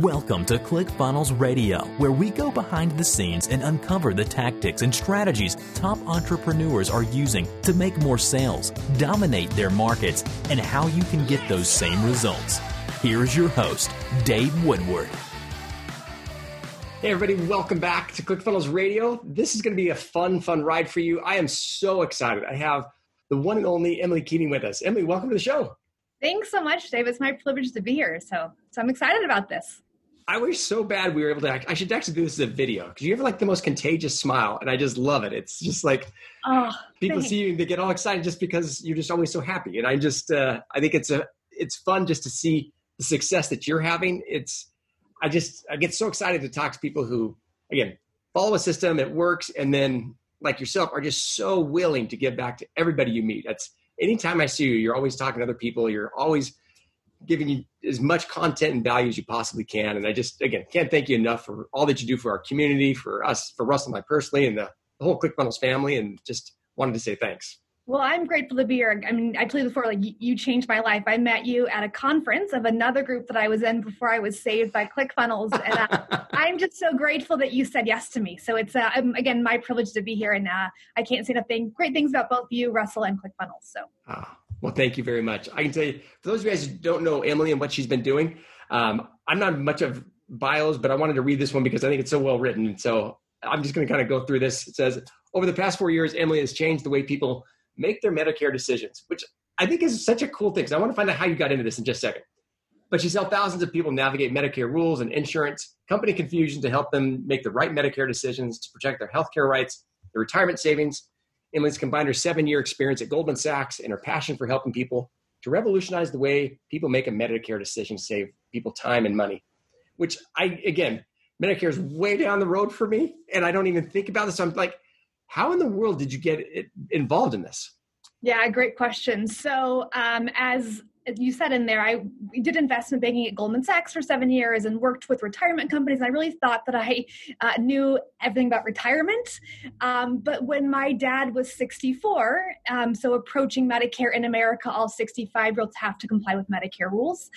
Welcome to ClickFunnels Radio, where we go behind the scenes and uncover the tactics and strategies top entrepreneurs are using to make more sales, dominate their markets, and how you can get those same results. Here's your host, Dave Woodward. Hey, everybody, welcome back to ClickFunnels Radio. This is going to be a fun, fun ride for you. I am so excited. I have the one and only Emily Keating with us. Emily, welcome to the show. Thanks so much, Dave. It's my privilege to be here. So, so I'm excited about this. I wish so bad we were able to. Act, I should actually do this as a video because you have like the most contagious smile, and I just love it. It's just like oh, people thanks. see you and they get all excited just because you're just always so happy. And I just, uh, I think it's a, it's fun just to see the success that you're having. It's, I just, I get so excited to talk to people who, again, follow a system, it works, and then like yourself are just so willing to give back to everybody you meet. That's anytime I see you, you're always talking to other people. You're always giving you as much content and value as you possibly can. And I just, again, can't thank you enough for all that you do for our community, for us, for Russell and I personally, and the, whole ClickFunnels family. And just wanted to say thanks. Well, I'm grateful to be here. I mean, I told you before, like you changed my life. I met you at a conference of another group that I was in before I was saved by ClickFunnels, and uh, I'm just so grateful that you said yes to me. So it's uh, again my privilege to be here, and uh, I can't say nothing great things about both you, Russell, and ClickFunnels. So. Oh, well, thank you very much. I can tell you, for those of you guys who don't know Emily and what she's been doing, um, I'm not much of bios, but I wanted to read this one because I think it's so well written. So I'm just going to kind of go through this. It says, over the past four years, Emily has changed the way people make their Medicare decisions, which I think is such a cool thing. So I want to find out how you got into this in just a second. But she's helped thousands of people navigate Medicare rules and insurance, company confusion to help them make the right Medicare decisions to protect their healthcare rights, their retirement savings, Emily's combined her seven year experience at Goldman Sachs and her passion for helping people to revolutionize the way people make a Medicare decision, save people time and money. Which I, again, Medicare is way down the road for me, and I don't even think about this. I'm like, how in the world did you get involved in this? Yeah, great question. So, um, as you said in there, I did investment banking at Goldman Sachs for seven years and worked with retirement companies. I really thought that I uh, knew everything about retirement. Um, but when my dad was 64, um, so approaching Medicare in America, all 65 year olds have to comply with Medicare rules.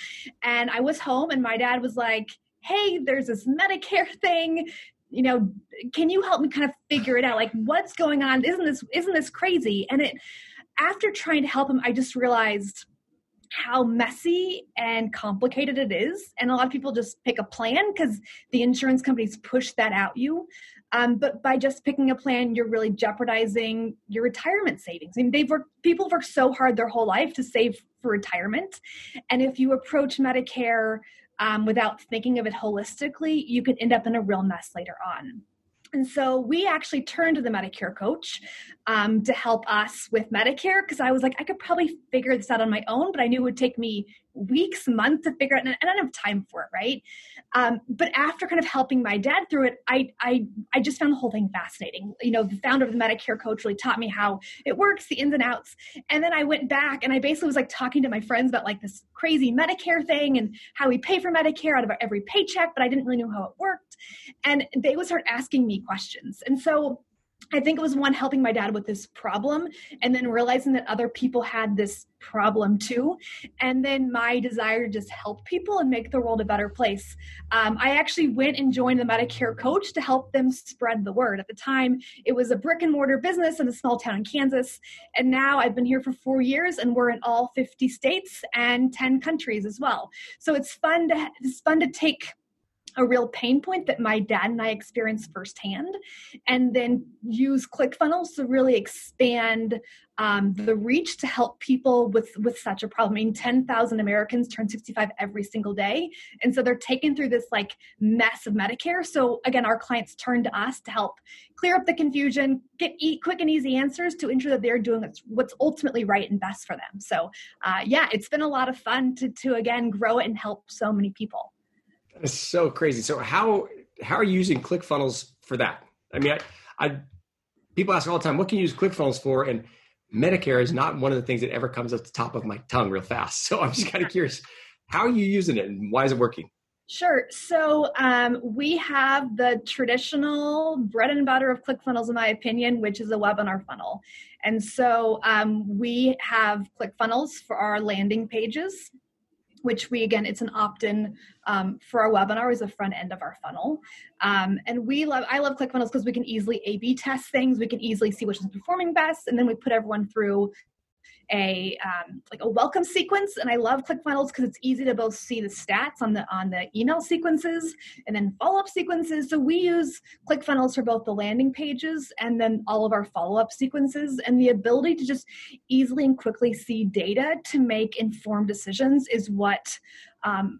And I was home, and my dad was like, Hey, there's this Medicare thing you know can you help me kind of figure it out? Like what's going on? Isn't this isn't this crazy? And it after trying to help him i just realized how messy and complicated it is. And a lot of people just pick a plan because the insurance companies push that out you. Um, but by just picking a plan you're really jeopardizing your retirement savings. I mean they've worked people worked so hard their whole life to save for retirement. And if you approach medicare um, without thinking of it holistically you could end up in a real mess later on. And so we actually turned to the Medicare coach um, to help us with Medicare because I was like, I could probably figure this out on my own, but I knew it would take me weeks, months to figure out, and I don't have time for it, right? Um, but after kind of helping my dad through it, I, I I just found the whole thing fascinating. You know, the founder of the Medicare coach really taught me how it works, the ins and outs, and then I went back and I basically was like talking to my friends about like this crazy Medicare thing and how we pay for Medicare out of every paycheck, but I didn't really know how it worked, and they would start asking me questions, and so I think it was one helping my dad with this problem and then realizing that other people had this problem too. And then my desire to just help people and make the world a better place. Um, I actually went and joined the Medicare coach to help them spread the word. At the time, it was a brick and mortar business in a small town in Kansas. And now I've been here for four years and we're in all 50 states and 10 countries as well. So it's fun to, it's fun to take a real pain point that my dad and I experienced firsthand, and then use ClickFunnels to really expand um, the reach to help people with with such a problem. I mean, ten thousand Americans turn sixty five every single day, and so they're taken through this like mess of Medicare. So again, our clients turn to us to help clear up the confusion, get e- quick and easy answers to ensure that they're doing what's ultimately right and best for them. So uh, yeah, it's been a lot of fun to to again grow it and help so many people. It's so crazy. So how how are you using ClickFunnels for that? I mean, I, I people ask all the time, what can you use ClickFunnels for? And Medicare is not one of the things that ever comes at the top of my tongue real fast. So I'm just kind of curious, how are you using it and why is it working? Sure. So um, we have the traditional bread and butter of ClickFunnels, in my opinion, which is a webinar funnel. And so um, we have ClickFunnels for our landing pages which we again it's an opt-in um, for our webinar is the front end of our funnel. Um, and we love i love clickfunnels because we can easily a b test things. We can easily see which is performing best and then we put everyone through a um, like a welcome sequence and i love clickfunnels because it's easy to both see the stats on the on the email sequences and then follow-up sequences. So we use clickfunnels for both the landing pages and then all of our follow-up sequences and the ability to just easily and quickly see data to make informed decisions is what um,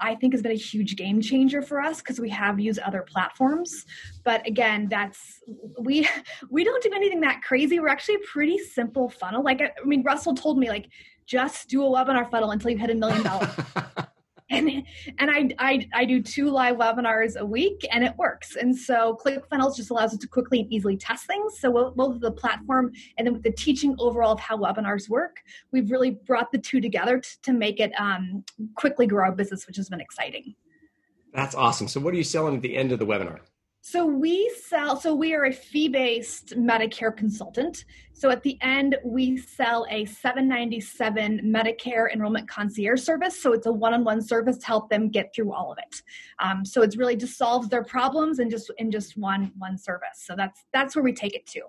I think has been a huge game changer for us because we have used other platforms. But again, that's we we don't do anything that crazy. We're actually a pretty simple funnel. Like I mean, Russell told me like just do a webinar funnel until you hit a million dollars. and and I, I I do two live webinars a week, and it works. And so ClickFunnels just allows us to quickly and easily test things. So both the platform and then with the teaching overall of how webinars work, we've really brought the two together to, to make it um, quickly grow our business, which has been exciting. That's awesome. So what are you selling at the end of the webinar? So we sell, so we are a fee based Medicare consultant. So at the end, we sell a 797 Medicare enrollment concierge service. So it's a one on one service to help them get through all of it. Um, so it's really just solves their problems in just in just one one service. So that's that's where we take it to.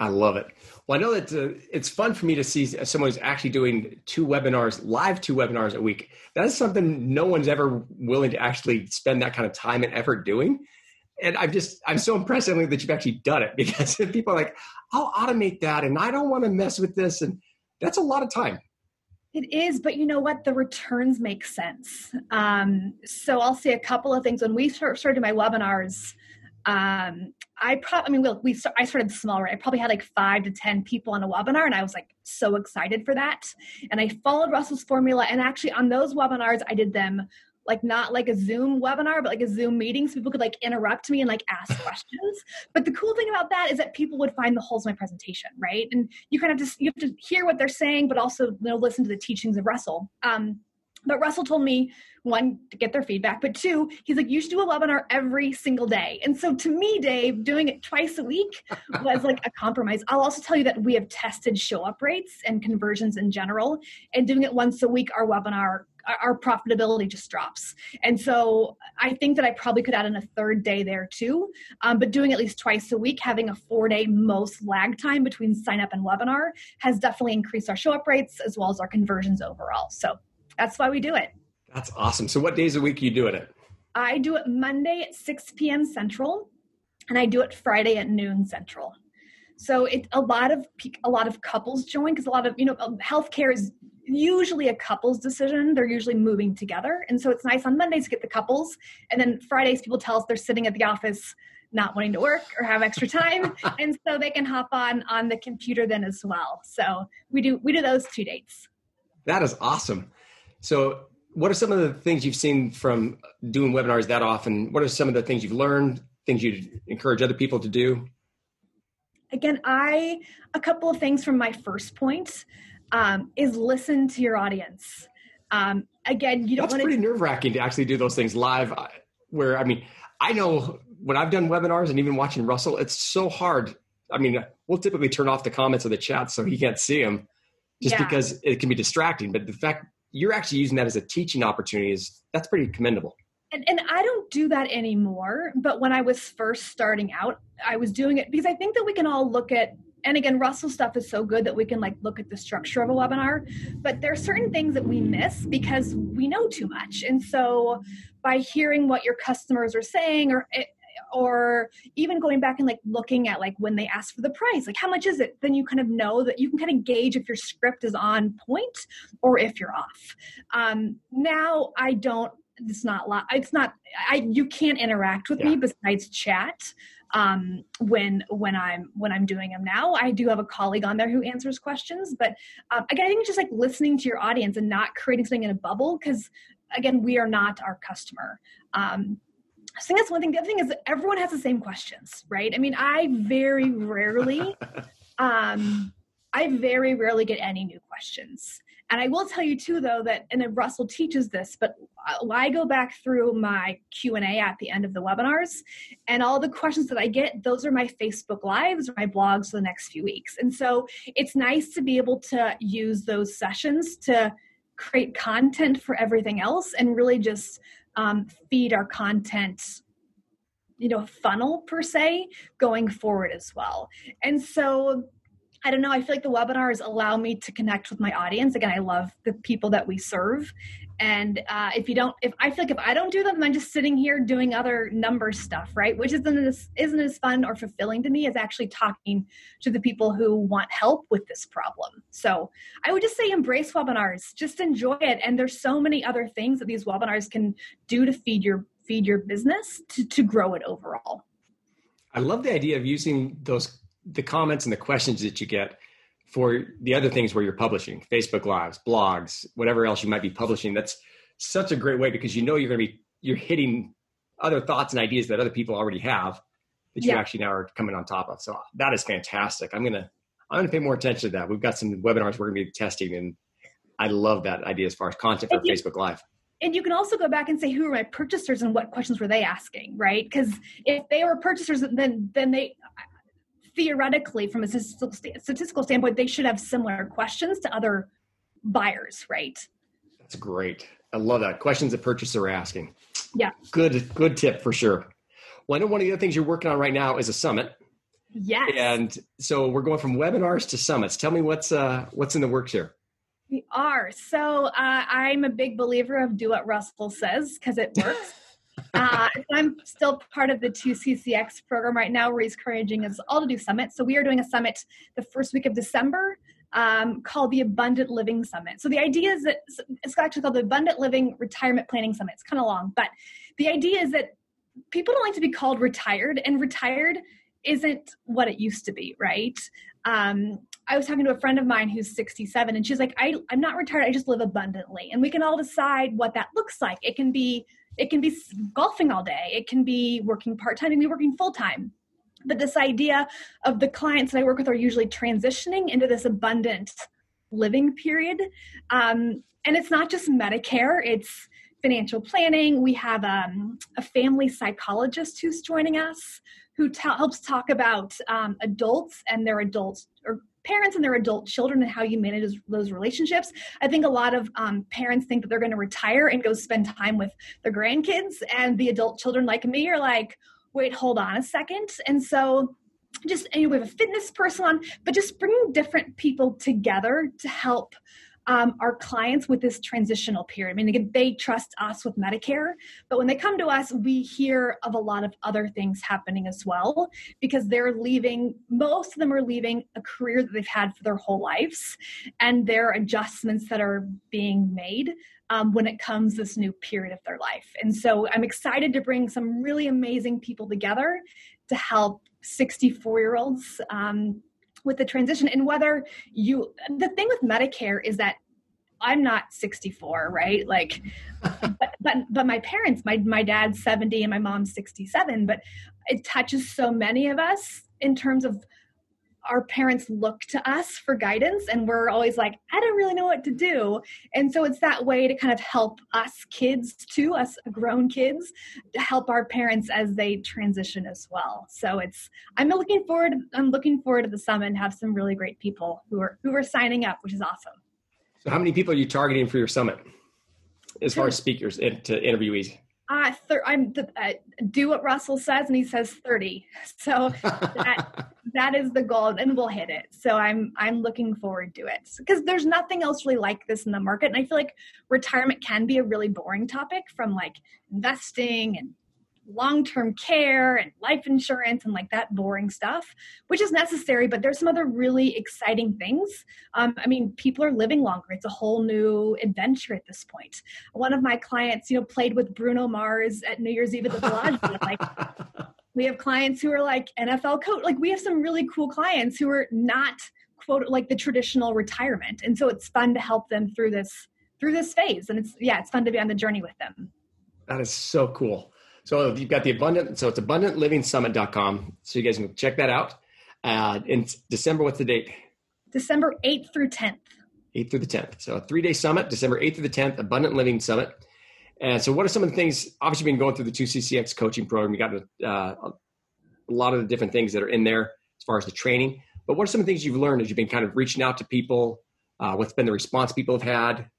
I love it. Well, I know that uh, it's fun for me to see someone who's actually doing two webinars, live two webinars a week. That is something no one's ever willing to actually spend that kind of time and effort doing and I'm just I'm so impressed Emily, that you've actually done it because people are like, I'll automate that and I don't want to mess with this. And that's a lot of time. It is, but you know what? The returns make sense. Um, so I'll say a couple of things. When we started my webinars, um, I probably, I mean, we, we I started small, right? I probably had like five to 10 people on a webinar and I was like so excited for that. And I followed Russell's formula. And actually on those webinars, I did them like not like a Zoom webinar, but like a Zoom meeting, so people could like interrupt me and like ask questions. But the cool thing about that is that people would find the holes in my presentation, right? And you kind of just you have to hear what they're saying, but also you know listen to the teachings of Russell. Um, but Russell told me one to get their feedback, but two, he's like, you should do a webinar every single day. And so to me, Dave, doing it twice a week was like a compromise. I'll also tell you that we have tested show up rates and conversions in general, and doing it once a week, our webinar our profitability just drops. And so I think that I probably could add in a third day there too. Um, but doing at least twice a week, having a four day most lag time between sign up and webinar has definitely increased our show up rates as well as our conversions overall. So that's why we do it. That's awesome. So what days a week are you doing it? I do it Monday at 6 p.m. Central, and I do it Friday at noon Central. So it a lot of a lot of couples join because a lot of you know um, healthcare is usually a couples decision. They're usually moving together. And so it's nice on Mondays to get the couples. And then Fridays, people tell us they're sitting at the office not wanting to work or have extra time. and so they can hop on on the computer then as well. So we do we do those two dates. That is awesome. So what are some of the things you've seen from doing webinars that often? What are some of the things you've learned, things you'd encourage other people to do? Again, I a couple of things from my first point um, is listen to your audience. Um, again, you don't. That's pretty nerve wracking to actually do those things live. Uh, where I mean, I know when I've done webinars and even watching Russell, it's so hard. I mean, we'll typically turn off the comments of the chat so he can't see them, just yeah. because it can be distracting. But the fact you're actually using that as a teaching opportunity is that's pretty commendable. And, and I don't do that anymore. But when I was first starting out, I was doing it because I think that we can all look at and again russell stuff is so good that we can like look at the structure of a webinar. But there are certain things that we miss because we know too much. And so by hearing what your customers are saying or eh, or even going back and like looking at like when they ask for the price like how much is it? Then you kind of know that you can kind of gauge if your script is on point or if you're off. Um, now i don't it's not it's not i you can't interact with yeah. me besides chat um, when when I'm when I'm doing them now. I do have a colleague on there who answers questions, but um, again, I think it's just like listening to your audience and not creating something in a bubble because again, we are not our customer. Um, I think that's one thing. The other thing is everyone has the same questions, right? I mean, I very rarely, um, I very rarely get any new questions. And I will tell you too, though, that and Russell teaches this, but I go back through my Q and A at the end of the webinars, and all the questions that I get, those are my Facebook lives my blogs for the next few weeks. And so it's nice to be able to use those sessions to create content for everything else and really just um, feed our content you know funnel per se going forward as well and so I don't know. I feel like the webinars allow me to connect with my audience. Again, I love the people that we serve. And uh, if you don't, if I feel like if I don't do them, I'm just sitting here doing other number stuff, right? Which isn't as, isn't as fun or fulfilling to me as actually talking to the people who want help with this problem. So I would just say embrace webinars, just enjoy it. And there's so many other things that these webinars can do to feed your feed your business to, to grow it overall. I love the idea of using those the comments and the questions that you get for the other things where you're publishing facebook lives blogs whatever else you might be publishing that's such a great way because you know you're going to be you're hitting other thoughts and ideas that other people already have that you actually now are coming on top of. So that is fantastic. I'm going to i'm going to pay more attention to that. We've got some webinars we're going to be testing and i love that idea as far as content for facebook live. And you can also go back and say who are my purchasers and what questions were they asking? Right? Because if they were purchasers then then they theoretically, from a statistical standpoint, they should have similar questions to other buyers, right? That's great. I love that. Questions that purchasers are asking. Yeah. Good, good tip for sure. Well, I know one of the other things you're working on right now is a summit. Yes. And so we're going from webinars to summits. Tell me what's uh, what's in the works here. We are. So uh, I'm a big believer of do what Russell says because it works. Uh, I'm still part of the 2CCX program right now where he's encouraging us all to do summits. So we are doing a summit the first week of December um, called the Abundant Living Summit. So the idea is that it's actually called the Abundant Living Retirement Planning Summit. It's kind of long, but the idea is that people don't like to be called retired, and retired isn't what it used to be, right? Um, I was talking to a friend of mine who's 67, and she's like, I, I'm not retired, I just live abundantly. And we can all decide what that looks like. It can be it can be golfing all day. It can be working part-time. Can be working full-time. But this idea of the clients that i work with are usually transitioning into this abundant living period. Um, and it's not just medicare. It's financial planning. We have um, a family psychologist who's joining us who t- helps talk about um, adults and their adults or parents and their adult children and how you manage those relationships. I think a lot of um, parents think that they're going to retire and go spend time with their grandkids, and the adult children like me are like, wait, hold on a second. And so just anyway, we have a fitness person on, but just bringing different people together to help um, our clients with this transitional period. I mean, again, they trust us with Medicare, but when they come to us, we hear of a lot of other things happening as well because they're leaving, most of them are leaving a career that they've had for their whole lives, and there are adjustments that are being made. Um, when it comes this new period of their life. And so I'm excited to bring some really amazing people together to help 64 year olds um, with the transition and whether you the thing with medicare is that i'm not 64 right? Like but, but but my parents my my dad's 70 and my mom's 67 but it touches so many of us in terms of our parents look to us for guidance and we're always like i don't really know what to do. And so it's that way to kind of help us kids too us grown kids to help our parents as they transition as well. So it's i'm looking forward i'm looking forward to the summit and have some really great people who are who are signing up which is awesome. So how many people are you targeting for your summit? As far as speakers and to interviewees. Uh, thir- I'm the, uh, do what Russell says, and he says thirty. So that that is the goal, and we'll hit it. So I'm I'm looking forward to it because there's nothing else really like this in the market, and I feel like retirement can be a really boring topic from like investing and long-term care and life insurance and like that boring stuff which is necessary but there's some other really exciting things um, i mean people are living longer it's a whole new adventure at this point. one of my clients you know played with bruno mars at new year's eve at the Bellagio. like we have clients who are like nfl coach like we have some really cool clients who are not quote like the traditional retirement and so it's fun to help them through this through this phase and it's yeah it's fun to be on the journey with them that is so cool so you've got the abundant, so it's abundantlivingsummit.com. So you guys can check that out. Uh, in December, what's the date? December 8th through 10th. 8th through the 10th. So a three day summit, December 8th through the 10th, Abundant Living Summit. And so, what are some of the things? Obviously, been going through the 2CCX coaching program. You got uh, a lot of the different things that are in there as far as the training. But what are some of the things you've learned as you've been kind of reaching out to people? Uh, what's been the response people have had?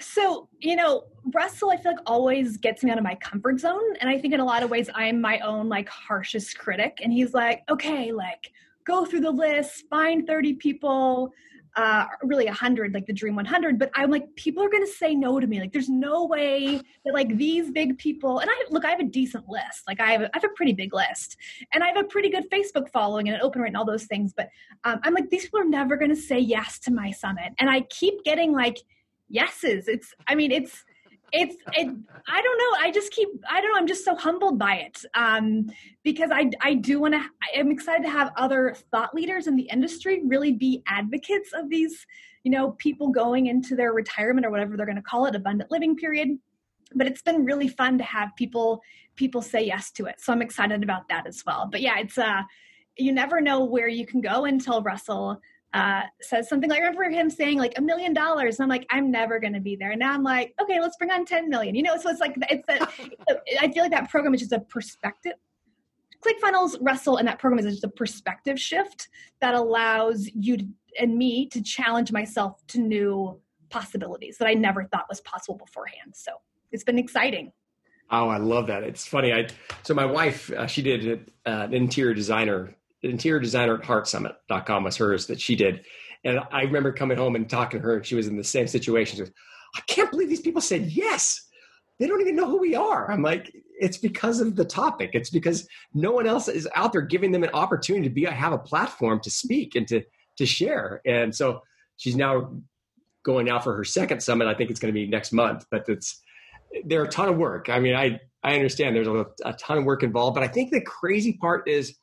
So, you know, Russell, I feel like always gets me out of my comfort zone. And I think in a lot of ways, I'm my own like harshest critic. And he's like, okay, like go through the list, find 30 people, uh, really 100, like the Dream 100. But I'm like, people are to say no to me. Like, there's no way that like these big people, and I look, I have a decent list. Like, I have, a, I have a pretty big list. And I have a pretty good Facebook following and an open rate and all those things. But um, I'm like, these people are never to say yes to my summit. And I keep getting like, yeses. It's, I mean, it's, it's, it, I don't know. I just keep, I don't know. I'm just so humbled by it um, because I, I do want to, I'm excited to have other thought leaders in the industry really be advocates of these, you know, people going into their retirement or whatever they're going to call it, abundant living period. But it's been really fun to have people, people say yes to it. So I'm excited about that as well. But yeah, it's, uh, you never know where you can go until Russell uh, says something like, I remember him saying like a million dollars. And I'm like, I'm never going to be there. And now I'm like, okay, let's bring on 10 million, you know? So it's like, it's a, I feel like that program is just a perspective. ClickFunnels, Russell, and that program is just a perspective shift that allows you to, and me to challenge myself to new possibilities that I never thought was possible beforehand. So it's been exciting. Oh, I love that. It's funny. I so my wife, uh, she did uh, an interior designer interior designer at heartsummit.com was hers that she did. And I remember coming home and talking to her, and she was in the same situation. She goes, I can't believe these people said yes. They don't even know who we are. I'm like, it's because of the topic. It's because no one else is out there giving them an opportunity to be I have a platform to speak and to to share. And so she's now going out for her second summit. I think it's going to be next month, but it's they're a ton of work. I mean, I I understand there's a, a ton of work involved, but I think the crazy part is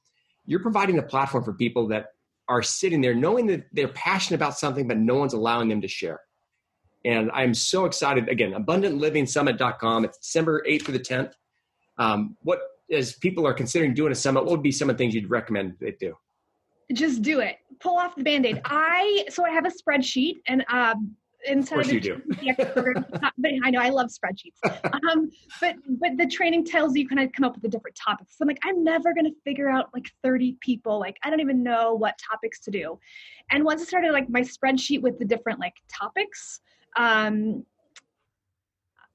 you're providing a platform for people that are sitting there knowing that they're passionate about something, but no one's allowing them to share. And I'm so excited. Again, abundantlivingsummit.com. It's December 8th through the 10th. Um, what, as people are considering doing a summit, what would be some of the things you'd recommend they do? Just do it. Pull off the band aid. I, so I have a spreadsheet and um, inside of, course you do. but I know I love spreadsheets. Um, but but the training tells you kind of come up with the different topics. So I'm like, I'm never gonna figure out like 30 people. Like I don't even know what topics to do. And once I started like my spreadsheet with the different like topics, um,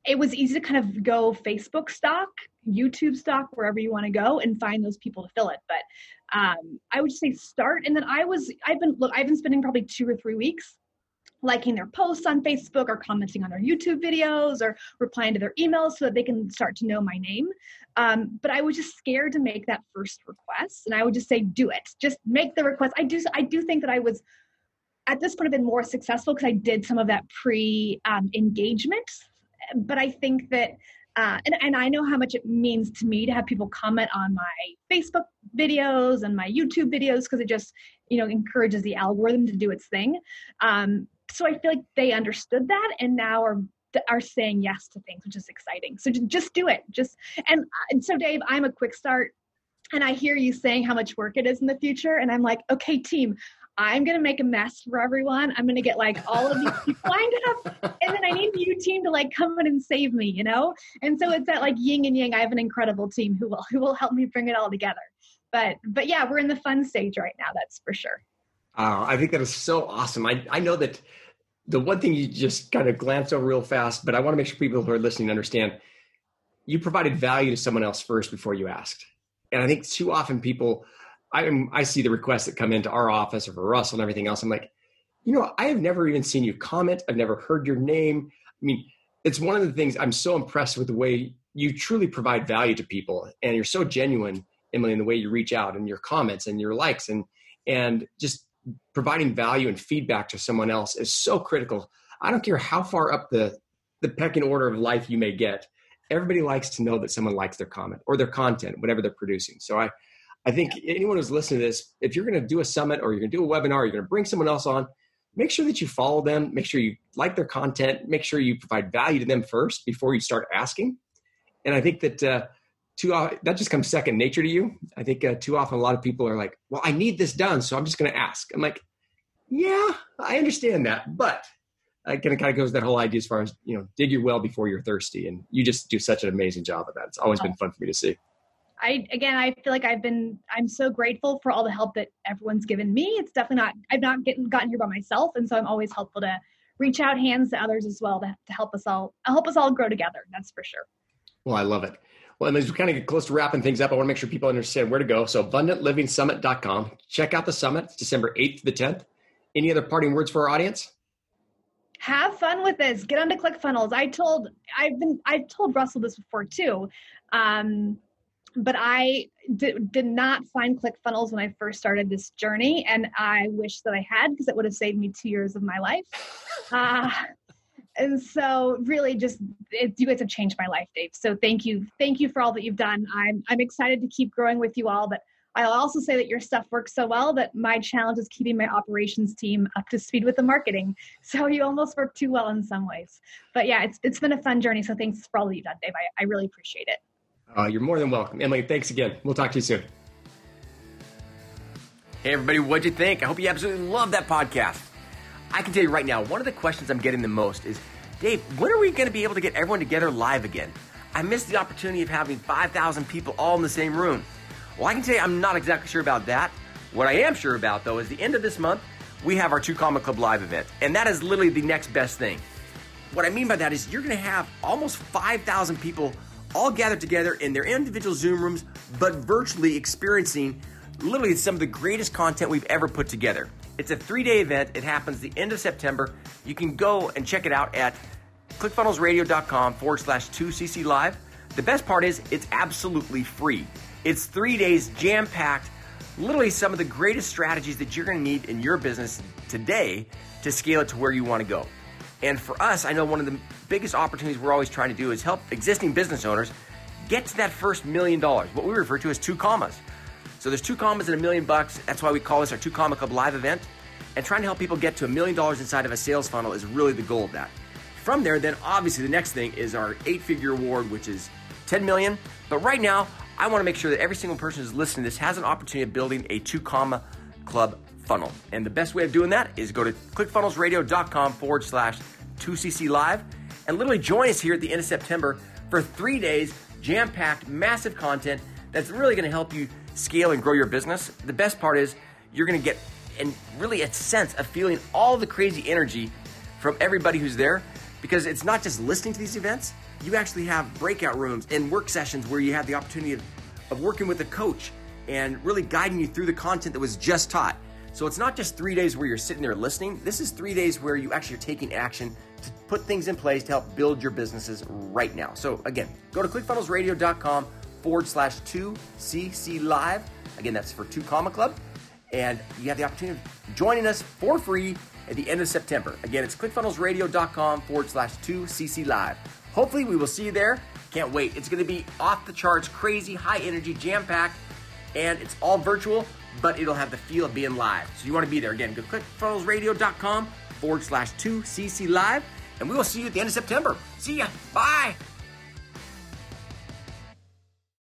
it was easy to kind of go Facebook stalk, YouTube stalk, wherever you want to go and find those people to fill it. But um, I would say start. And then I was, I've been, look, I've been spending probably two or three weeks liking their posts on Facebook or commenting on their YouTube videos or replying to their emails so that they can start to know my name. Um, but I was just scared to make that first request, and I would just say, "Do it. Just make the request." I do. I do think that I was at this point have been more successful because I did some of that pre um, engagement. But I think that. Uh, and, and I know how much it means to me to have people comment on my Facebook videos and my YouTube videos because it just, you know, encourages the algorithm to do its thing. Um, so I feel like they understood that and now are are saying yes to things, which is exciting. So just do it. Just and uh, and so Dave, I'm a quick start, and I hear you saying how much work it is in the future, and I'm like, okay, team. I'm gonna make a mess for everyone. I'm gonna get like all of these people lined up, and then I need you team to like come in and save me, you know. And so it's that like yin and yang. I have an incredible team who will who will help me bring it all together. But but yeah, we're in the fun stage right now. That's for sure. Uh, I think that is so awesome. I, I know that the one thing you just kind of glance over real fast, but I want to make sure people who are listening understand you provided value to someone else first before you asked. And I think too often people, I, I see the requests that come into our office or for Russell and everything else. I'm like, you know, I have never even seen you comment. I've never heard your name. I mean, it's one of the things I'm so impressed with the way you truly provide value to people and you're so genuine, Emily, in the way you reach out and your comments and your likes and and just providing value and feedback to someone else is so critical. I don't care how far up the the pecking order of life you may get. Everybody likes to know that someone likes their comment or their content, whatever they're producing. So I, I think anyone who's listening to this, if you're going to do a summit or you're going to do a webinar, you're going to bring someone else on, make sure that you follow them, make sure you like their content, make sure you provide value to them first before you start asking. And I think that uh, too that just comes second nature to you. I think uh, too often a lot of people are like, "Well, I need this done, so I'm just going to ask." I'm like, "Yeah, I understand that, but." it kind of kind of goes that whole idea as far as you know, dig your well before you're thirsty, and you just do such an amazing job of that. It's always been fun for me to see. I again, I feel like I've been, I'm so grateful for all the help that everyone's given me. It's definitely not, I've not getting gotten here by myself, and so I'm always helpful to reach out hands to others as well to, to help us all help us all grow together. That's for sure. Well, I love it. Well, and as we kind of get close to wrapping things up, I want to make sure people understand where to go. So abundantlivingsummit.com. Check out the summit. It's December 8th to the 10th. Any other parting words for our audience? Have fun with this. Get onto ClickFunnels. I told I've been I've told Russell this before too. Um, but I did, did not find ClickFunnels when I first started this journey, and I wish that I had because it would have saved me two years of my life. Uh, and so, really, just it, you guys have changed my life, Dave. So thank you, thank you for all that you've done. I'm I'm excited to keep growing with you all, but I'll also say that your stuff works so well that my challenge is keeping my operations team up to speed with the marketing. So you almost work too well in some ways. But yeah, it's it's been a fun journey. So thanks for all that you've done, Dave. I, I really appreciate it. Uh, you're more than welcome. Emily, thanks again. We'll talk to you soon. Hey, everybody, what'd you think? I hope you absolutely love that podcast. I can tell you right now, one of the questions I'm getting the most is Dave, when are we going to be able to get everyone together live again? I missed the opportunity of having 5,000 people all in the same room. Well, I can tell you I'm not exactly sure about that. What I am sure about, though, is the end of this month, we have our Two Comma Club live event. And that is literally the next best thing. What I mean by that is you're going to have almost 5,000 people all gathered together in their individual Zoom rooms, but virtually experiencing literally some of the greatest content we've ever put together. It's a three day event. It happens the end of September. You can go and check it out at clickfunnelsradio.com forward slash 2cc live. The best part is it's absolutely free. It's three days jam packed, literally some of the greatest strategies that you're going to need in your business today to scale it to where you want to go. And for us, I know one of the biggest opportunities we're always trying to do is help existing business owners get to that first million dollars, what we refer to as two commas. So there's two commas and a million bucks. That's why we call this our Two Comma Club live event. And trying to help people get to a million dollars inside of a sales funnel is really the goal of that. From there, then obviously the next thing is our eight-figure award, which is 10 million. But right now, I want to make sure that every single person who's listening to this has an opportunity of building a two comma club funnel. And the best way of doing that is go to clickfunnelsradio.com forward slash 2cc live and literally join us here at the end of September for three days, jam packed, massive content that's really going to help you scale and grow your business. The best part is you're going to get and really a sense of feeling all the crazy energy from everybody who's there because it's not just listening to these events, you actually have breakout rooms and work sessions where you have the opportunity of, of working with a coach and really guiding you through the content that was just taught. So it's not just three days where you're sitting there listening. This is three days where you actually are taking action to put things in place to help build your businesses right now. So again, go to clickfunnelsradio.com forward slash 2CC live. Again, that's for 2 Comma Club. And you have the opportunity of joining us for free at the end of September. Again, it's clickfunnelsradio.com forward slash 2CC live. Hopefully, we will see you there. Can't wait. It's going to be off the charts, crazy, high energy, jam packed, and it's all virtual, but it'll have the feel of being live. So you want to be there. Again, go clickfunnelsradio.com forward slash 2CC live, and we will see you at the end of September. See ya. Bye.